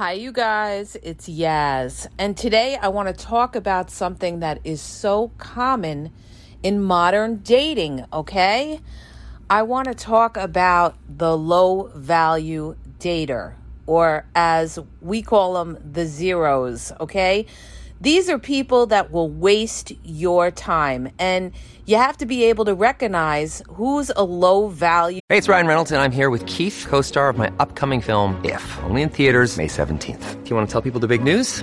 Hi, you guys. It's Yaz. And today I want to talk about something that is so common in modern dating, okay? I want to talk about the low value dater, or as we call them, the zeros, okay? These are people that will waste your time, and you have to be able to recognize who's a low value. Hey, it's Ryan Reynolds, and I'm here with Keith, co star of my upcoming film, If, only in theaters, May 17th. Do you want to tell people the big news?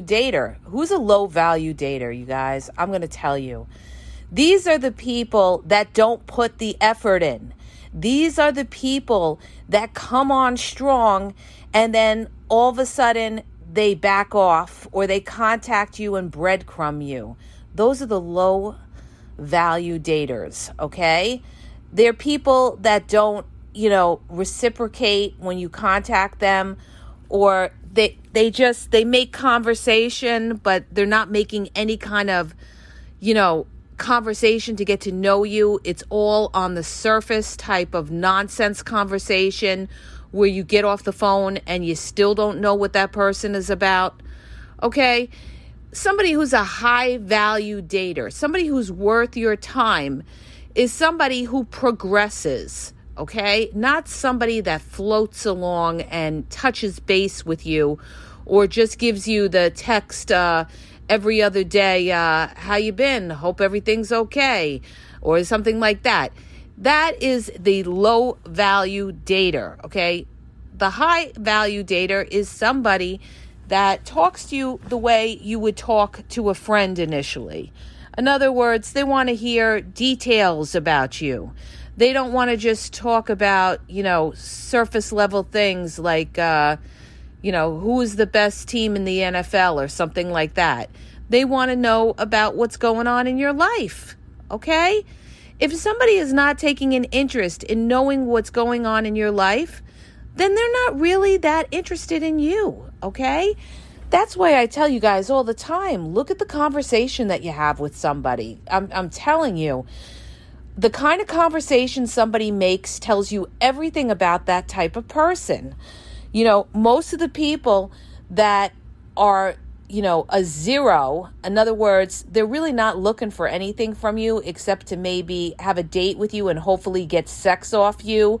Dater. Who's a low value dater, you guys? I'm going to tell you. These are the people that don't put the effort in. These are the people that come on strong and then all of a sudden they back off or they contact you and breadcrumb you. Those are the low value daters, okay? They're people that don't, you know, reciprocate when you contact them or they they just they make conversation but they're not making any kind of you know conversation to get to know you. It's all on the surface type of nonsense conversation where you get off the phone and you still don't know what that person is about. Okay? Somebody who's a high value dater somebody who's worth your time is somebody who progresses okay? Not somebody that floats along and touches base with you or just gives you the text uh, every other day, uh, how you been? Hope everything's okay, or something like that. That is the low value dater, okay? The high value dater is somebody that talks to you the way you would talk to a friend initially. In other words, they want to hear details about you they don't want to just talk about, you know, surface level things like, uh, you know, who is the best team in the NFL or something like that. They want to know about what's going on in your life. Okay? If somebody is not taking an interest in knowing what's going on in your life, then they're not really that interested in you. Okay? That's why I tell you guys all the time look at the conversation that you have with somebody. I'm, I'm telling you the kind of conversation somebody makes tells you everything about that type of person. You know, most of the people that are, you know, a zero, in other words, they're really not looking for anything from you except to maybe have a date with you and hopefully get sex off you,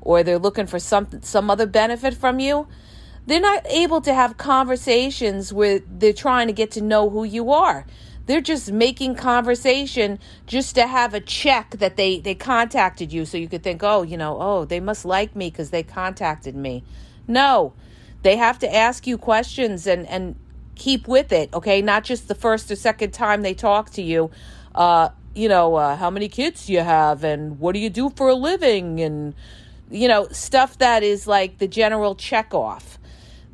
or they're looking for some some other benefit from you. They're not able to have conversations where they're trying to get to know who you are. They're just making conversation just to have a check that they they contacted you so you could think, "Oh, you know, oh, they must like me cuz they contacted me." No. They have to ask you questions and and keep with it, okay? Not just the first or second time they talk to you. Uh, you know, uh, how many kids you have and what do you do for a living and you know, stuff that is like the general check off.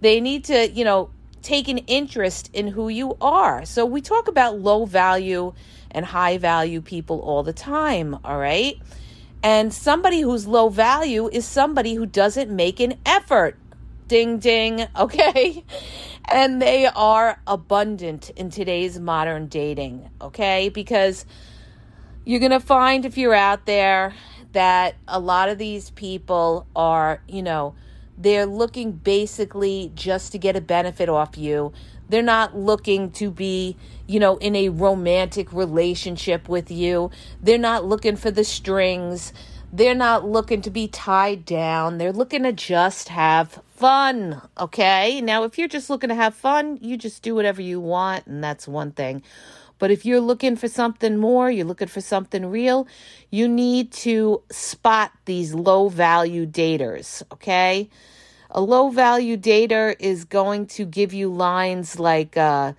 They need to, you know, take an interest in who you are. So we talk about low value and high value people all the time, all right? And somebody who's low value is somebody who doesn't make an effort. Ding, ding, okay? And they are abundant in today's modern dating, okay? Because you're going to find if you're out there that a lot of these people are, you know, they're looking basically just to get a benefit off you. They're not looking to be, you know, in a romantic relationship with you. They're not looking for the strings. They're not looking to be tied down. They're looking to just have fun, okay? Now, if you're just looking to have fun, you just do whatever you want, and that's one thing. But if you're looking for something more, you're looking for something real, you need to spot these low value daters, okay? A low value dater is going to give you lines like uh,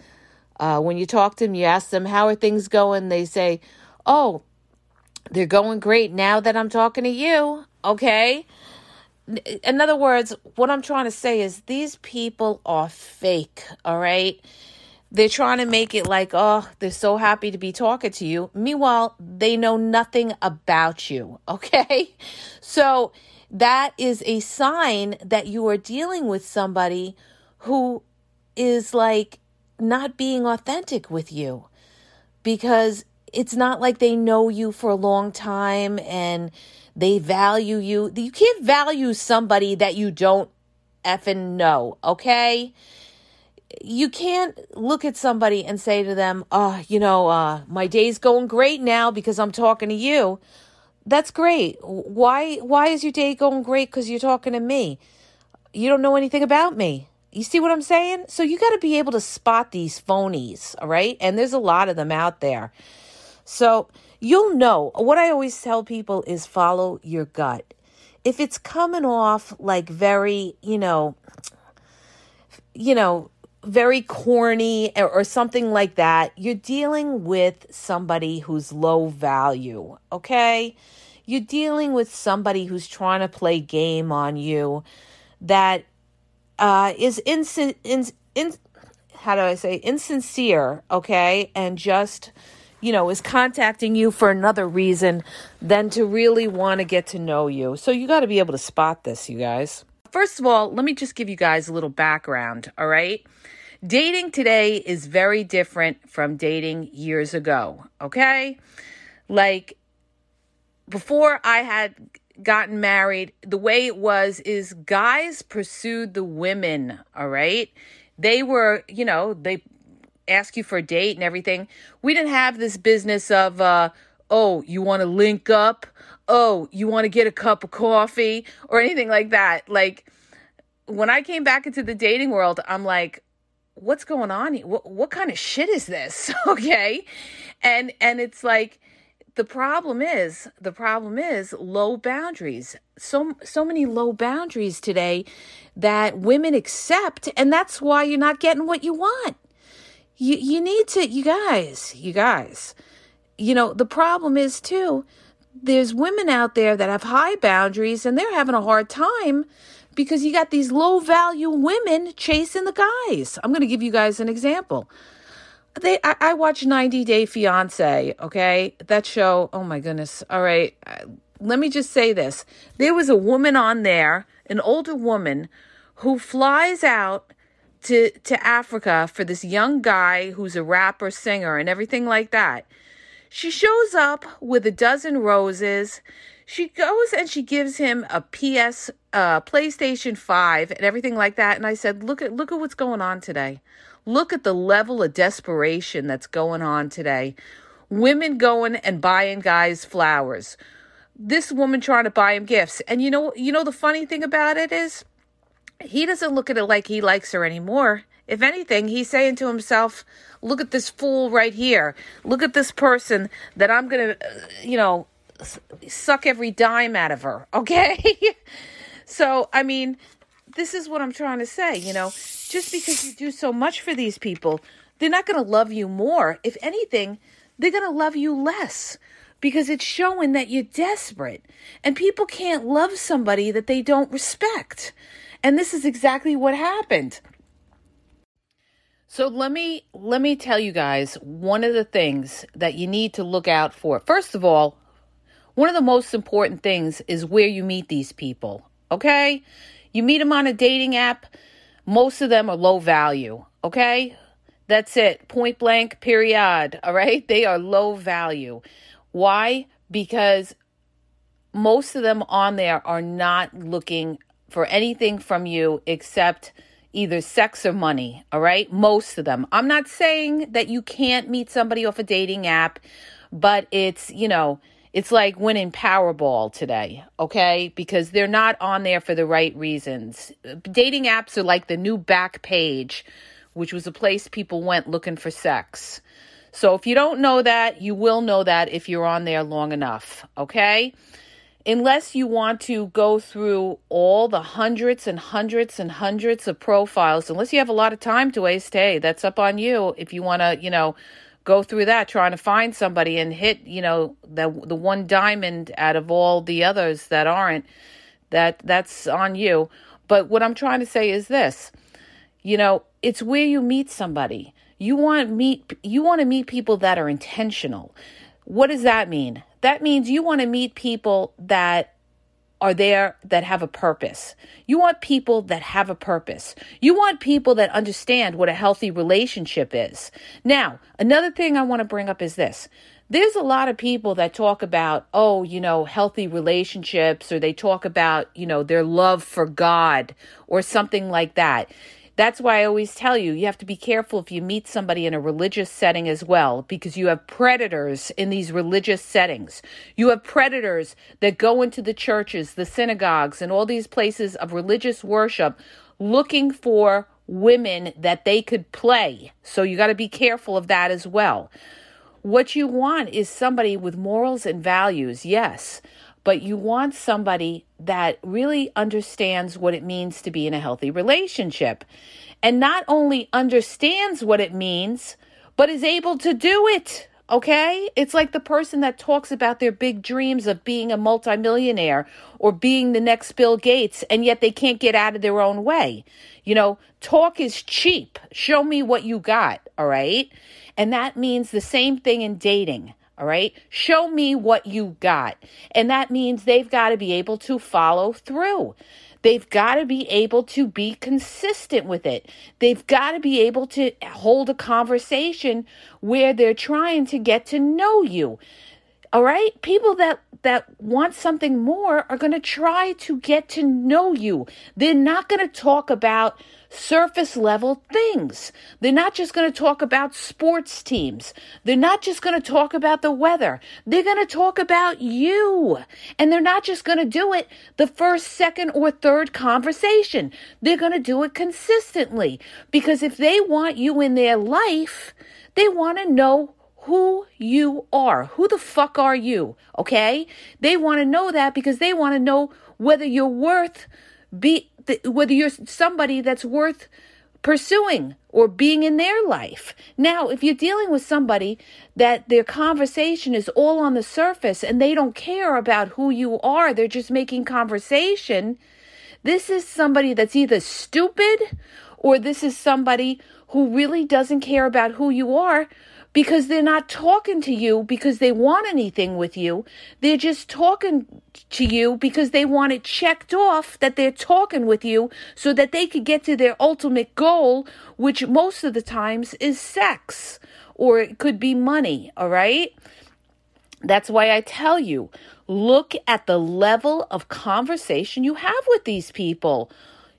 uh, when you talk to them, you ask them, How are things going? They say, Oh, they're going great now that I'm talking to you, okay? In other words, what I'm trying to say is these people are fake, all right? They're trying to make it like, oh, they're so happy to be talking to you. Meanwhile, they know nothing about you, okay? So that is a sign that you are dealing with somebody who is like not being authentic with you because it's not like they know you for a long time and they value you. You can't value somebody that you don't effing know, okay? You can't look at somebody and say to them, "Oh, you know, uh, my day's going great now because I'm talking to you." That's great. Why why is your day going great cuz you're talking to me? You don't know anything about me. You see what I'm saying? So you got to be able to spot these phonies, all right? And there's a lot of them out there. So you'll know. What I always tell people is follow your gut. If it's coming off like very, you know, you know, very corny or, or something like that, you're dealing with somebody who's low value, okay? You're dealing with somebody who's trying to play game on you that uh, is insin- in, in, how do I say, insincere, okay? And just you know, is contacting you for another reason than to really want to get to know you. So you got to be able to spot this, you guys. First of all, let me just give you guys a little background, all right? Dating today is very different from dating years ago, okay? Like before I had gotten married, the way it was is guys pursued the women, all right? They were, you know, they ask you for a date and everything. We didn't have this business of, uh, oh, you want to link up? Oh, you want to get a cup of coffee or anything like that. Like when I came back into the dating world, I'm like, what's going on? What, what kind of shit is this? okay. And, and it's like, the problem is the problem is low boundaries so so many low boundaries today that women accept and that's why you're not getting what you want you you need to you guys, you guys. You know, the problem is too there's women out there that have high boundaries and they're having a hard time because you got these low value women chasing the guys. I'm going to give you guys an example. They, I, I watch 90 Day Fiance. Okay, that show. Oh my goodness. All right, uh, let me just say this: there was a woman on there, an older woman, who flies out to to Africa for this young guy who's a rapper, singer, and everything like that. She shows up with a dozen roses. She goes and she gives him a PS uh, PlayStation 5 and everything like that. And I said, "Look at look at what's going on today. Look at the level of desperation that's going on today. Women going and buying guys flowers. This woman trying to buy him gifts. And you know you know the funny thing about it is he doesn't look at it like he likes her anymore. If anything, he's saying to himself, look at this fool right here. Look at this person that I'm going to, uh, you know, suck every dime out of her. Okay? so, I mean, this is what I'm trying to say. You know, just because you do so much for these people, they're not going to love you more. If anything, they're going to love you less because it's showing that you're desperate. And people can't love somebody that they don't respect. And this is exactly what happened. So let me let me tell you guys one of the things that you need to look out for. First of all, one of the most important things is where you meet these people. Okay? You meet them on a dating app, most of them are low value, okay? That's it. Point blank, period. All right? They are low value. Why? Because most of them on there are not looking for anything from you except either sex or money, all right? Most of them. I'm not saying that you can't meet somebody off a dating app, but it's, you know, it's like winning Powerball today, okay? Because they're not on there for the right reasons. Dating apps are like the new Backpage, which was a place people went looking for sex. So if you don't know that, you will know that if you're on there long enough, okay? Unless you want to go through all the hundreds and hundreds and hundreds of profiles, unless you have a lot of time to waste, hey, that's up on you. If you want to, you know, go through that trying to find somebody and hit, you know, the the one diamond out of all the others that aren't, that that's on you. But what I'm trying to say is this. You know, it's where you meet somebody. You want meet you want to meet people that are intentional. What does that mean? That means you want to meet people that are there that have a purpose. You want people that have a purpose. You want people that understand what a healthy relationship is. Now, another thing I want to bring up is this. There's a lot of people that talk about, oh, you know, healthy relationships, or they talk about, you know, their love for God or something like that. That's why I always tell you, you have to be careful if you meet somebody in a religious setting as well, because you have predators in these religious settings. You have predators that go into the churches, the synagogues, and all these places of religious worship looking for women that they could play. So you got to be careful of that as well. What you want is somebody with morals and values, yes but you want somebody that really understands what it means to be in a healthy relationship and not only understands what it means, but is able to do it. Okay? It's like the person that talks about their big dreams of being a multimillionaire or being the next Bill Gates, and yet they can't get out of their own way. You know, talk is cheap. Show me what you got. All right? And that means the same thing in dating. All right. Show me what you got. And that means they've got to be able to follow through. They've got to be able to be consistent with it. They've got to be able to hold a conversation where they're trying to get to know you. All right? People that that want something more are going to try to get to know you. They're not going to talk about surface level things. They're not just going to talk about sports teams. They're not just going to talk about the weather. They're going to talk about you. And they're not just going to do it the first, second, or third conversation. They're going to do it consistently because if they want you in their life, they want to know who you are. Who the fuck are you? Okay? They want to know that because they want to know whether you're worth be whether you're somebody that's worth pursuing or being in their life. Now, if you're dealing with somebody that their conversation is all on the surface and they don't care about who you are, they're just making conversation, this is somebody that's either stupid or this is somebody who really doesn't care about who you are because they're not talking to you because they want anything with you. They're just talking to you because they want it checked off that they're talking with you so that they could get to their ultimate goal, which most of the times is sex or it could be money, all right? That's why I tell you look at the level of conversation you have with these people.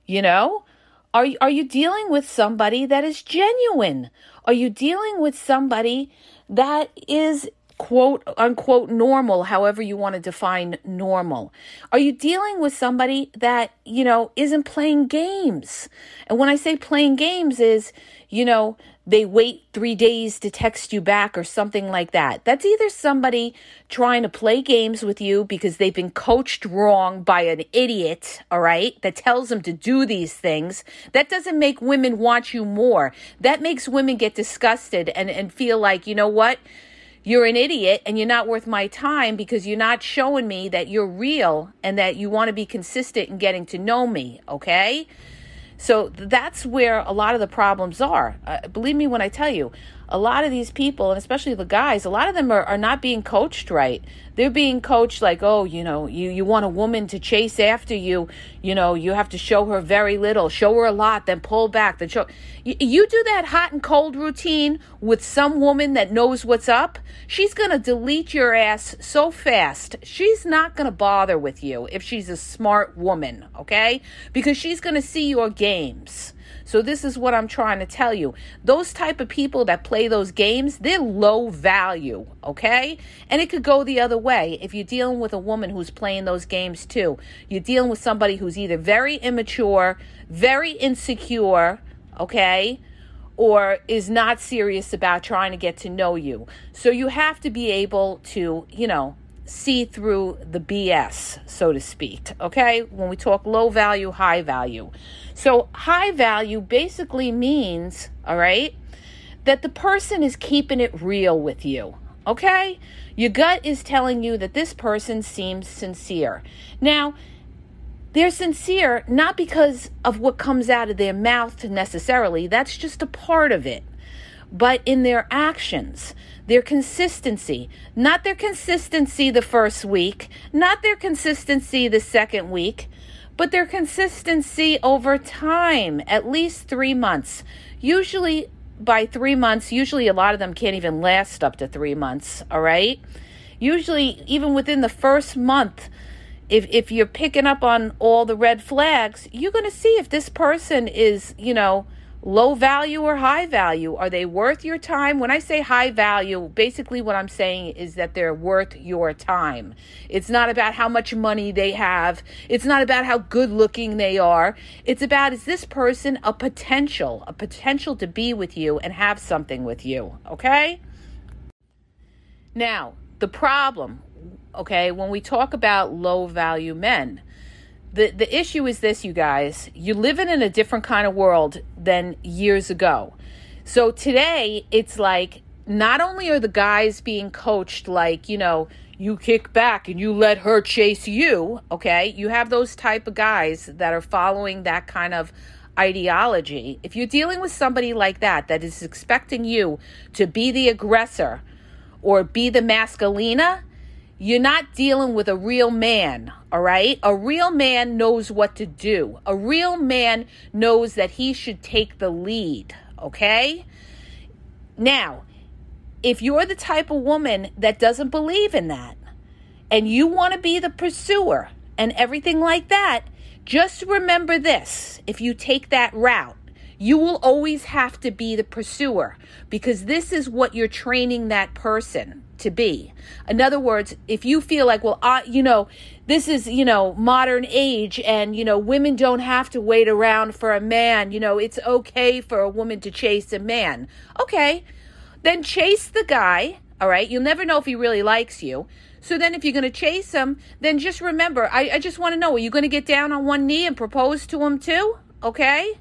You know, are, you, are you dealing with somebody that is genuine? Are you dealing with somebody that is quote unquote normal, however you want to define normal? Are you dealing with somebody that, you know, isn't playing games? And when I say playing games is, you know, they wait three days to text you back or something like that. That's either somebody trying to play games with you because they've been coached wrong by an idiot, all right, that tells them to do these things. That doesn't make women want you more. That makes women get disgusted and, and feel like, you know what? You're an idiot and you're not worth my time because you're not showing me that you're real and that you want to be consistent in getting to know me, okay? So that's where a lot of the problems are. Uh, believe me when I tell you, a lot of these people, and especially the guys, a lot of them are, are not being coached right. They're being coached like, oh, you know, you, you want a woman to chase after you, you know, you have to show her very little, show her a lot, then pull back, then show. You, you do that hot and cold routine with some woman that knows what's up, she's going to delete your ass so fast. She's not going to bother with you if she's a smart woman, okay? Because she's going to see your games. So this is what I'm trying to tell you. Those type of people that play those games, they're low value, okay? And it could go the other way if you're dealing with a woman who's playing those games too. You're dealing with somebody who's either very immature, very insecure, okay? or is not serious about trying to get to know you. So you have to be able to, you know, see through the BS, so to speak. Okay? When we talk low value, high value. So high value basically means, all right, that the person is keeping it real with you. Okay? Your gut is telling you that this person seems sincere. Now, they're sincere not because of what comes out of their mouth necessarily, that's just a part of it, but in their actions, their consistency. Not their consistency the first week, not their consistency the second week, but their consistency over time, at least three months. Usually, by three months, usually a lot of them can't even last up to three months, all right? Usually, even within the first month, if if you're picking up on all the red flags, you're going to see if this person is, you know, low value or high value. Are they worth your time? When I say high value, basically what I'm saying is that they're worth your time. It's not about how much money they have. It's not about how good looking they are. It's about is this person a potential, a potential to be with you and have something with you, okay? Now, the problem okay, when we talk about low value men, the, the issue is this, you guys. You're living in a different kind of world than years ago. So today, it's like not only are the guys being coached like, you know, you kick back and you let her chase you, okay? You have those type of guys that are following that kind of ideology. If you're dealing with somebody like that, that is expecting you to be the aggressor or be the masculina, you're not dealing with a real man, all right? A real man knows what to do. A real man knows that he should take the lead, okay? Now, if you're the type of woman that doesn't believe in that and you want to be the pursuer and everything like that, just remember this if you take that route, you will always have to be the pursuer because this is what you're training that person to be. In other words, if you feel like, well, I, you know, this is, you know, modern age and, you know, women don't have to wait around for a man, you know, it's okay for a woman to chase a man. Okay. Then chase the guy, all right? You'll never know if he really likes you. So then if you're going to chase him, then just remember, I, I just want to know, are you going to get down on one knee and propose to him too? Okay?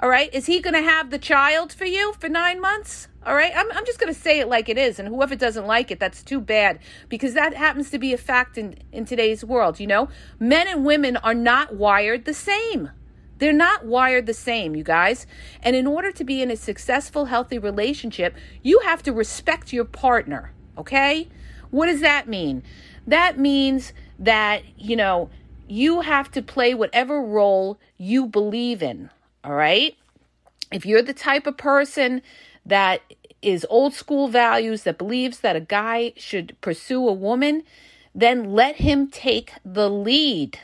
All right? Is he going to have the child for you for nine months? All right, I'm, I'm just going to say it like it is. And whoever doesn't like it, that's too bad because that happens to be a fact in, in today's world. You know, men and women are not wired the same. They're not wired the same, you guys. And in order to be in a successful, healthy relationship, you have to respect your partner. Okay? What does that mean? That means that, you know, you have to play whatever role you believe in. All right? If you're the type of person that is old school values that believes that a guy should pursue a woman, then let him take the lead.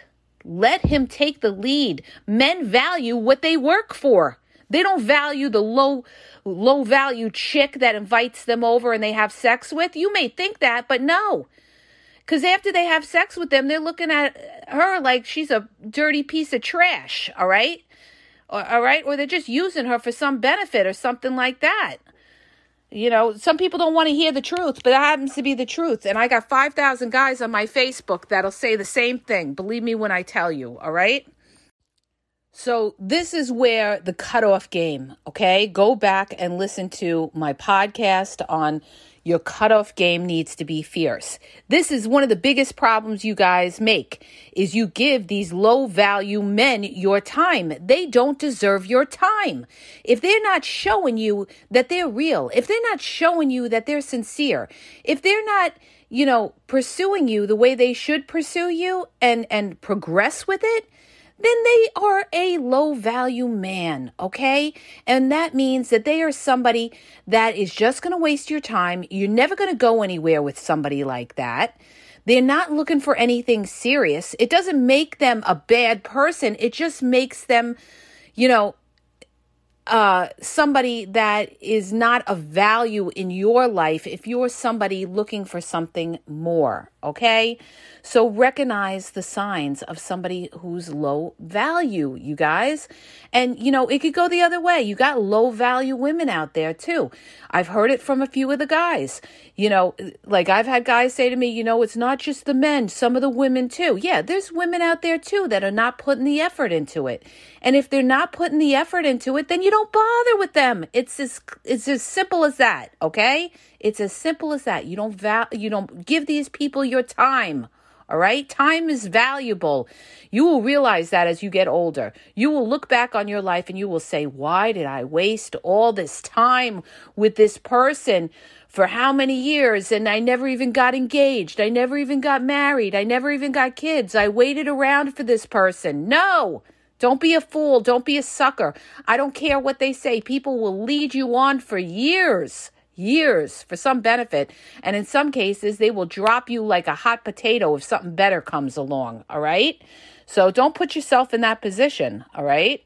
Let him take the lead. Men value what they work for. They don't value the low low value chick that invites them over and they have sex with. You may think that, but no. Cuz after they have sex with them, they're looking at her like she's a dirty piece of trash, all right? Or, all right? Or they're just using her for some benefit or something like that. You know, some people don't want to hear the truth, but it happens to be the truth. And I got 5,000 guys on my Facebook that'll say the same thing. Believe me when I tell you, all right? So, this is where the cutoff game, okay? Go back and listen to my podcast on your cutoff game needs to be fierce. This is one of the biggest problems you guys make is you give these low value men your time. They don't deserve your time. If they're not showing you that they're real, if they're not showing you that they're sincere, if they're not you know pursuing you the way they should pursue you and and progress with it then they are a low value man, okay? And that means that they are somebody that is just going to waste your time. You're never going to go anywhere with somebody like that. They're not looking for anything serious. It doesn't make them a bad person, it just makes them, you know, uh, somebody that is not of value in your life if you're somebody looking for something more. Okay? So recognize the signs of somebody who's low value, you guys. And, you know, it could go the other way. You got low value women out there too. I've heard it from a few of the guys. You know, like I've had guys say to me, you know, it's not just the men, some of the women too. Yeah, there's women out there too that are not putting the effort into it. And if they're not putting the effort into it, then you don't bother with them. It's as it's as simple as that, okay? It's as simple as that. You don't val- you don't give these people your time. All right. Time is valuable. You will realize that as you get older. You will look back on your life and you will say, Why did I waste all this time with this person for how many years? And I never even got engaged. I never even got married. I never even got kids. I waited around for this person. No. Don't be a fool. Don't be a sucker. I don't care what they say. People will lead you on for years years for some benefit. And in some cases, they will drop you like a hot potato if something better comes along. All right. So don't put yourself in that position. All right.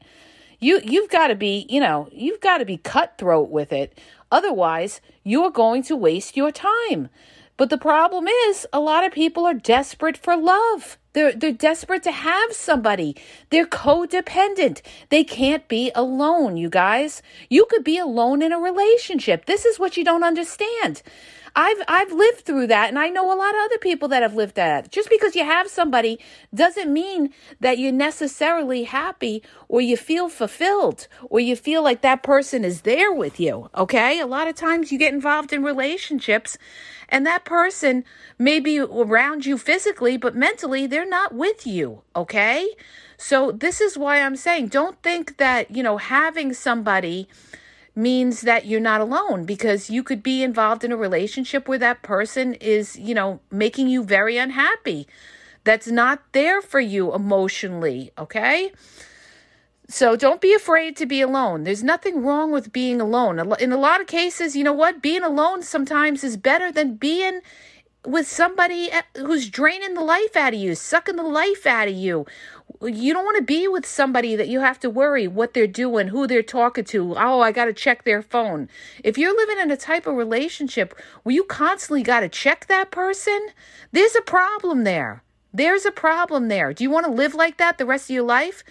You, you've got to be, you know, you've got to be cutthroat with it. Otherwise, you're going to waste your time. But the problem is, a lot of people are desperate for love. They're, they're desperate to have somebody. They're codependent. They can't be alone, you guys. You could be alone in a relationship. This is what you don't understand. I've I've lived through that and I know a lot of other people that have lived that. Just because you have somebody doesn't mean that you're necessarily happy or you feel fulfilled or you feel like that person is there with you, okay? A lot of times you get involved in relationships and that person may be around you physically, but mentally they're not with you, okay? So this is why I'm saying don't think that, you know, having somebody means that you're not alone because you could be involved in a relationship where that person is, you know, making you very unhappy. That's not there for you emotionally, okay? So don't be afraid to be alone. There's nothing wrong with being alone. In a lot of cases, you know what? Being alone sometimes is better than being with somebody who's draining the life out of you, sucking the life out of you. You don't want to be with somebody that you have to worry what they're doing, who they're talking to. Oh, I got to check their phone. If you're living in a type of relationship where you constantly got to check that person, there's a problem there. There's a problem there. Do you want to live like that the rest of your life?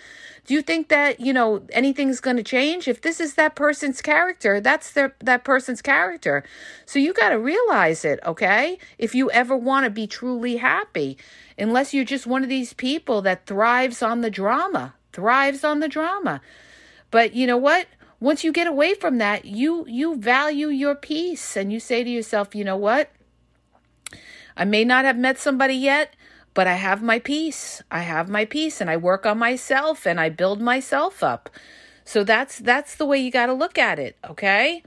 Do you think that, you know, anything's going to change? If this is that person's character, that's their, that person's character. So you got to realize it, okay? If you ever want to be truly happy, unless you're just one of these people that thrives on the drama, thrives on the drama. But you know what? Once you get away from that, you you value your peace and you say to yourself, "You know what? I may not have met somebody yet, but I have my peace. I have my peace and I work on myself and I build myself up. So that's that's the way you got to look at it, okay?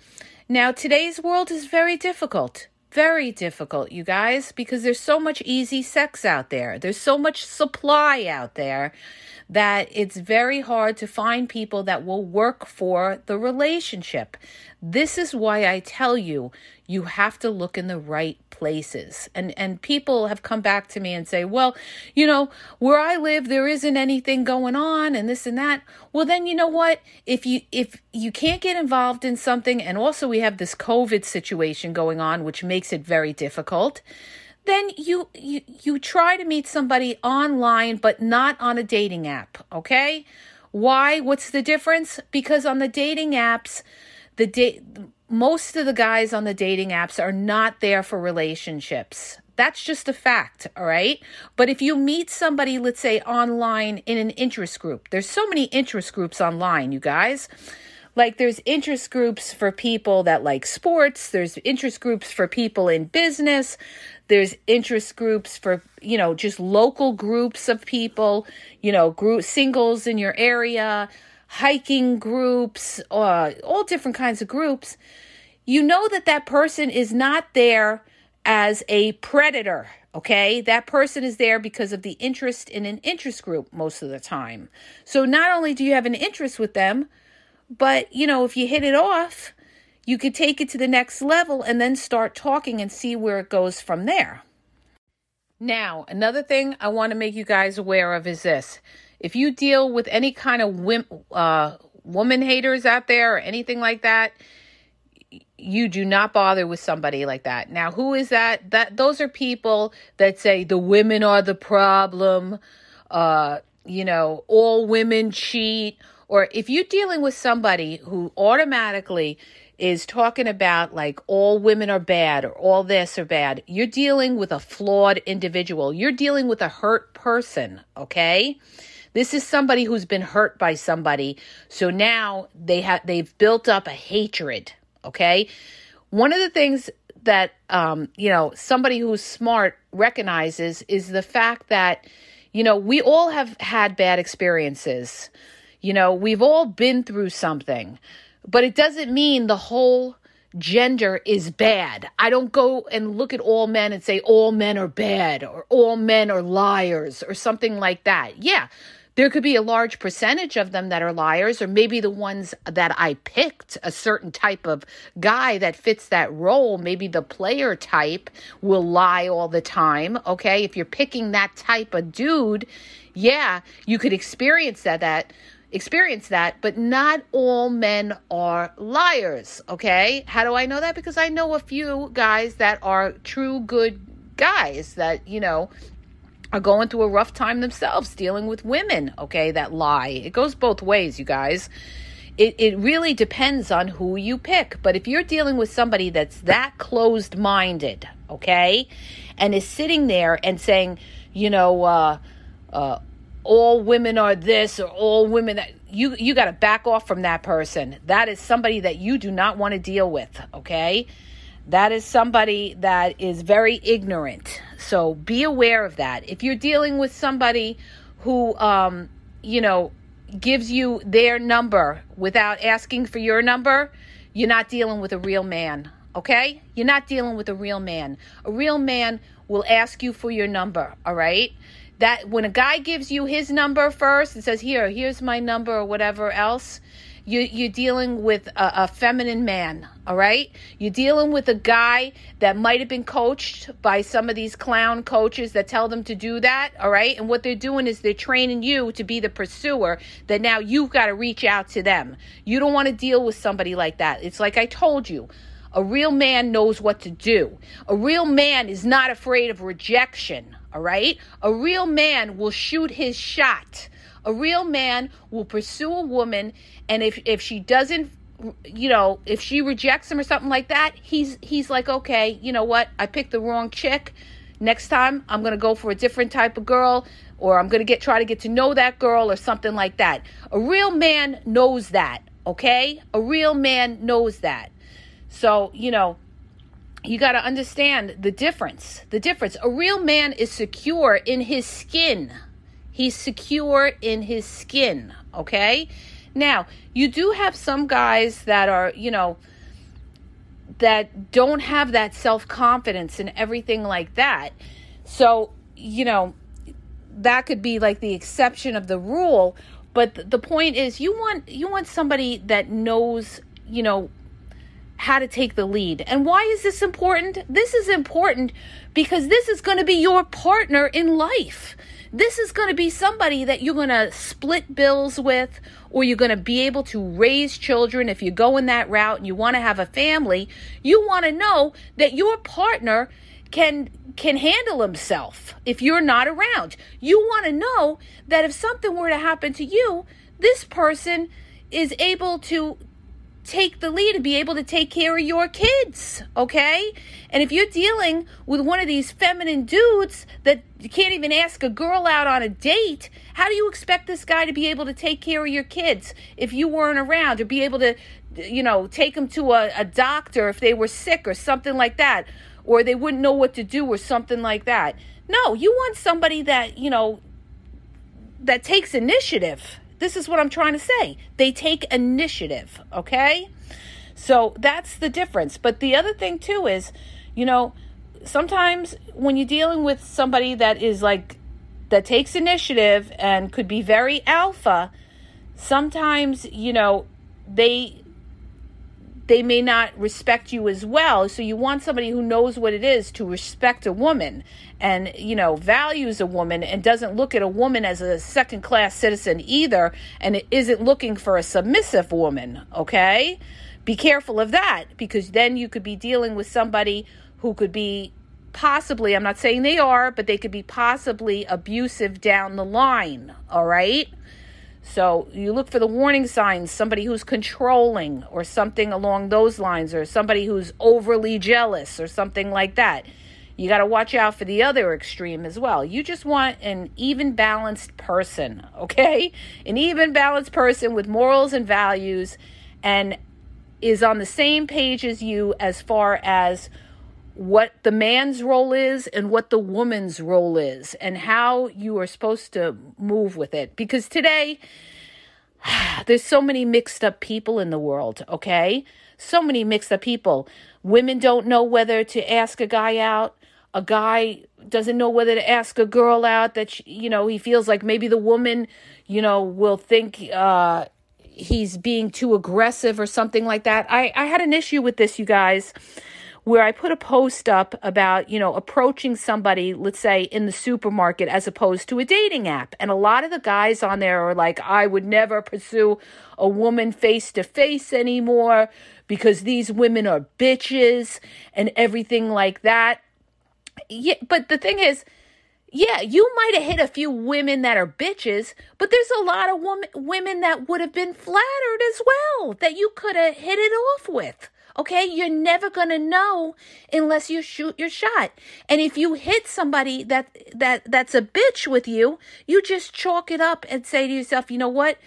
Now today's world is very difficult. Very difficult, you guys, because there's so much easy sex out there. There's so much supply out there that it's very hard to find people that will work for the relationship. This is why I tell you, you have to look in the right places. And and people have come back to me and say, "Well, you know, where I live there isn't anything going on and this and that." Well, then you know what? If you if you can't get involved in something and also we have this COVID situation going on which makes it very difficult, then you you you try to meet somebody online but not on a dating app, okay? Why? What's the difference? Because on the dating apps, the date most of the guys on the dating apps are not there for relationships. That's just a fact, all right? But if you meet somebody, let's say online in an interest group, there's so many interest groups online, you guys. Like there's interest groups for people that like sports, there's interest groups for people in business, there's interest groups for, you know, just local groups of people, you know, group singles in your area hiking groups, uh, all different kinds of groups, you know that that person is not there as a predator. Okay, that person is there because of the interest in an interest group most of the time. So not only do you have an interest with them, but you know, if you hit it off, you could take it to the next level and then start talking and see where it goes from there. Now, another thing I want to make you guys aware of is this if you deal with any kind of wim, uh, woman haters out there or anything like that, you do not bother with somebody like that. Now, who is that? That those are people that say the women are the problem. Uh, you know, all women cheat. Or if you're dealing with somebody who automatically is talking about like all women are bad or all this are bad, you're dealing with a flawed individual. You're dealing with a hurt person, okay? This is somebody who's been hurt by somebody. So now they have they've built up a hatred, okay? One of the things that um, you know, somebody who's smart recognizes is the fact that you know, we all have had bad experiences. You know, we've all been through something, but it doesn't mean the whole gender is bad. I don't go and look at all men and say all men are bad or all men are liars or something like that. Yeah, there could be a large percentage of them that are liars, or maybe the ones that I picked, a certain type of guy that fits that role, maybe the player type will lie all the time. Okay. If you're picking that type of dude, yeah, you could experience that, that experience that, but not all men are liars. Okay. How do I know that? Because I know a few guys that are true good guys that, you know, are going through a rough time themselves dealing with women, okay, that lie. It goes both ways, you guys. It, it really depends on who you pick. But if you're dealing with somebody that's that closed minded, okay, and is sitting there and saying, you know, uh, uh, all women are this or all women that you you got to back off from that person. That is somebody that you do not want to deal with, okay? That is somebody that is very ignorant. So be aware of that. If you're dealing with somebody who, um, you know, gives you their number without asking for your number, you're not dealing with a real man. Okay? You're not dealing with a real man. A real man will ask you for your number. All right? That when a guy gives you his number first and says, Here, here's my number or whatever else, you, you're dealing with a, a feminine man, all right? You're dealing with a guy that might have been coached by some of these clown coaches that tell them to do that, all right? And what they're doing is they're training you to be the pursuer that now you've got to reach out to them. You don't want to deal with somebody like that. It's like I told you. A real man knows what to do. A real man is not afraid of rejection, all right? A real man will shoot his shot. A real man will pursue a woman, and if if she doesn't, you know, if she rejects him or something like that, he's he's like, okay, you know what? I picked the wrong chick. Next time, I'm gonna go for a different type of girl, or I'm gonna get try to get to know that girl, or something like that. A real man knows that. Okay, a real man knows that. So you know, you got to understand the difference. The difference. A real man is secure in his skin. He's secure in his skin, okay? Now, you do have some guys that are, you know, that don't have that self confidence and everything like that. So, you know, that could be like the exception of the rule. But the point is, you want you want somebody that knows, you know, how to take the lead. And why is this important? This is important because this is going to be your partner in life. This is going to be somebody that you're going to split bills with, or you're going to be able to raise children if you go in that route and you want to have a family. You want to know that your partner can can handle himself if you're not around. You want to know that if something were to happen to you, this person is able to take the lead and be able to take care of your kids, okay? And if you're dealing with one of these feminine dudes that you can't even ask a girl out on a date, how do you expect this guy to be able to take care of your kids if you weren't around or be able to, you know, take them to a, a doctor if they were sick or something like that, or they wouldn't know what to do or something like that? No, you want somebody that, you know, that takes initiative this is what I'm trying to say. They take initiative, okay? So that's the difference. But the other thing, too, is, you know, sometimes when you're dealing with somebody that is like, that takes initiative and could be very alpha, sometimes, you know, they they may not respect you as well. So you want somebody who knows what it is to respect a woman and, you know, values a woman and doesn't look at a woman as a second class citizen either and isn't looking for a submissive woman, okay? be careful of that because then you could be dealing with somebody who could be possibly, I'm not saying they are, but they could be possibly abusive down the line. All right. So you look for the warning signs somebody who's controlling or something along those lines, or somebody who's overly jealous or something like that. You got to watch out for the other extreme as well. You just want an even balanced person, okay? An even balanced person with morals and values and is on the same page as you as far as what the man's role is and what the woman's role is and how you are supposed to move with it. Because today, there's so many mixed up people in the world, okay? So many mixed up people. Women don't know whether to ask a guy out. A guy doesn't know whether to ask a girl out that, she, you know, he feels like maybe the woman, you know, will think, uh, he's being too aggressive or something like that. I, I had an issue with this, you guys where I put a post up about, you know, approaching somebody, let's say in the supermarket as opposed to a dating app. And a lot of the guys on there are like, I would never pursue a woman face to face anymore because these women are bitches and everything like that. Yeah, but the thing is, yeah, you might have hit a few women that are bitches, but there's a lot of woman, women that would have been flattered as well that you could have hit it off with. Okay, you're never to know unless you shoot your shot. And if you hit somebody that that that's a bitch with you, you just chalk it up and say to yourself, "You know what?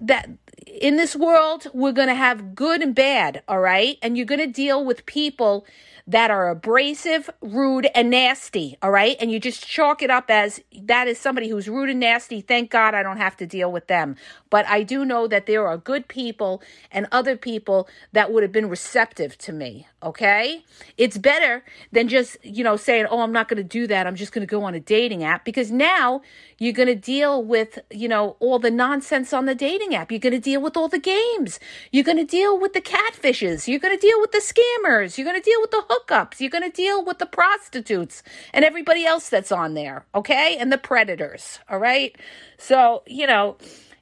That in this world, we're to have good and bad, all right? And you're to deal with people that are abrasive, rude, and nasty, all right? And you just chalk it up as that is somebody who's rude and nasty. Thank God I don't have to deal with them. But I do know that there are good people and other people that would have been receptive to me, okay? It's better than just, you know, saying, oh, I'm not going to do that. I'm just going to go on a dating app because now you're going to deal with, you know, all the nonsense on the dating app. You're going to deal with all the games. You're going to deal with the catfishes. You're going to deal with the scammers. You're going to deal with the hookups. You're going to deal with the prostitutes and everybody else that's on there, okay? And the predators, all right? So, you know,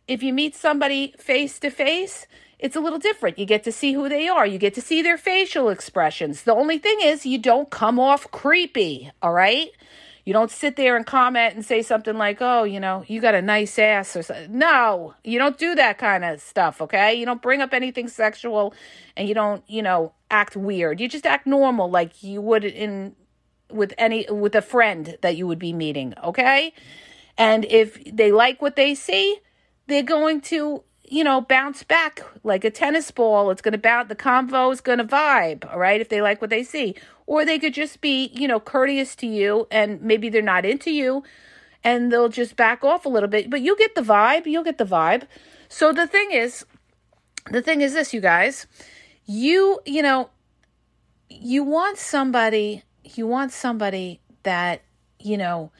if you meet somebody face to face, it's a little different. You get to see who they are. You get to see their facial expressions. The only thing is you don't come off creepy, all right? You don't sit there and comment and say something like, "Oh, you know, you got a nice ass" or something. No, you don't do that kind of stuff, okay? You don't bring up anything sexual and you don't, you know, act weird. You just act normal like you would in with any with a friend that you would be meeting, okay? And if they like what they see, they're going to you know, bounce back like a tennis ball. It's going to bounce, the convo is going to vibe, all right, if they like what they see. Or they could just be, you know, courteous to you and maybe they're not into you and they'll just back off a little bit. But you'll get the vibe, you'll get the vibe. So the thing is, the thing is this, you guys, you, you know, you want somebody, you want somebody that, you know,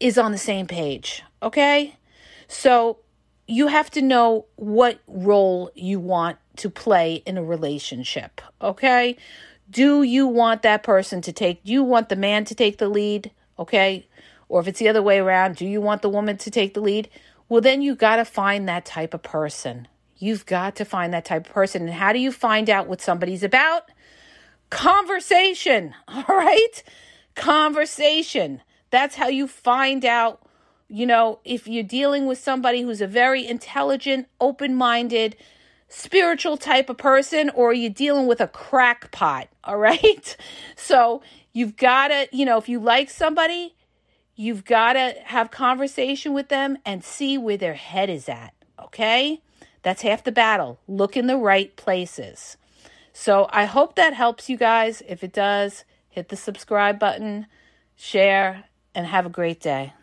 is on the same page, okay? So you have to know what role you want to play in a relationship, okay? Do you want that person to take, do you want the man to take the lead, okay? Or if it's the other way around, do you want the woman to take the lead? Well, then you got to find that type of person. You've got to find that type of person. And how do you find out what somebody's about? Conversation, all right? Conversation. That's how you find out you know, if you're dealing with somebody who's a very intelligent, open minded, spiritual type of person, or you're dealing with a crackpot, all right? So you've got to, you know, if you like somebody, you've got to have conversation with them and see where their head is at, okay? That's half the battle. Look in the right places. So I hope that helps you guys. If it does, hit the subscribe button, share, and have a great day.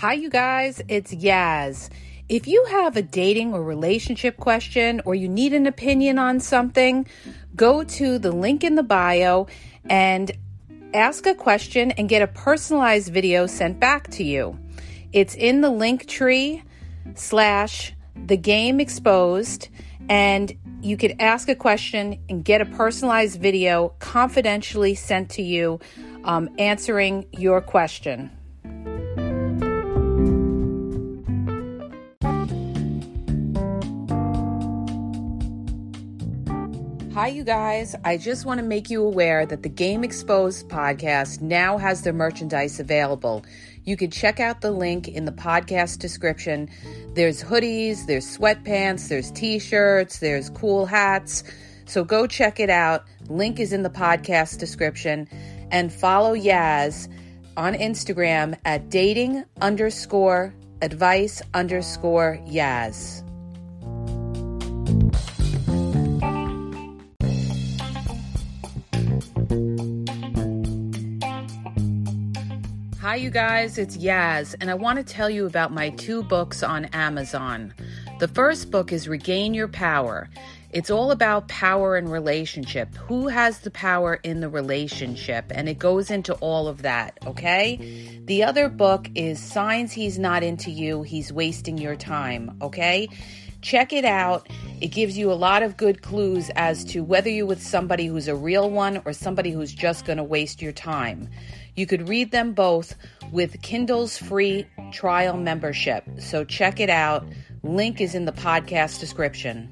Hi, you guys, it's Yaz. If you have a dating or relationship question or you need an opinion on something, go to the link in the bio and ask a question and get a personalized video sent back to you. It's in the link tree slash the game exposed, and you could ask a question and get a personalized video confidentially sent to you um, answering your question. You guys. I just want to make you aware that the Game Exposed podcast now has their merchandise available. You can check out the link in the podcast description. There's hoodies, there's sweatpants, there's t shirts, there's cool hats. So go check it out. Link is in the podcast description. And follow Yaz on Instagram at dating underscore advice underscore Yaz. You guys, it's Yaz, and I want to tell you about my two books on Amazon. The first book is Regain Your Power. It's all about power and relationship. Who has the power in the relationship? And it goes into all of that, okay? The other book is Signs He's Not Into You, He's Wasting Your Time, okay? Check it out. It gives you a lot of good clues as to whether you're with somebody who's a real one or somebody who's just going to waste your time. You could read them both with Kindle's free trial membership. So check it out. Link is in the podcast description.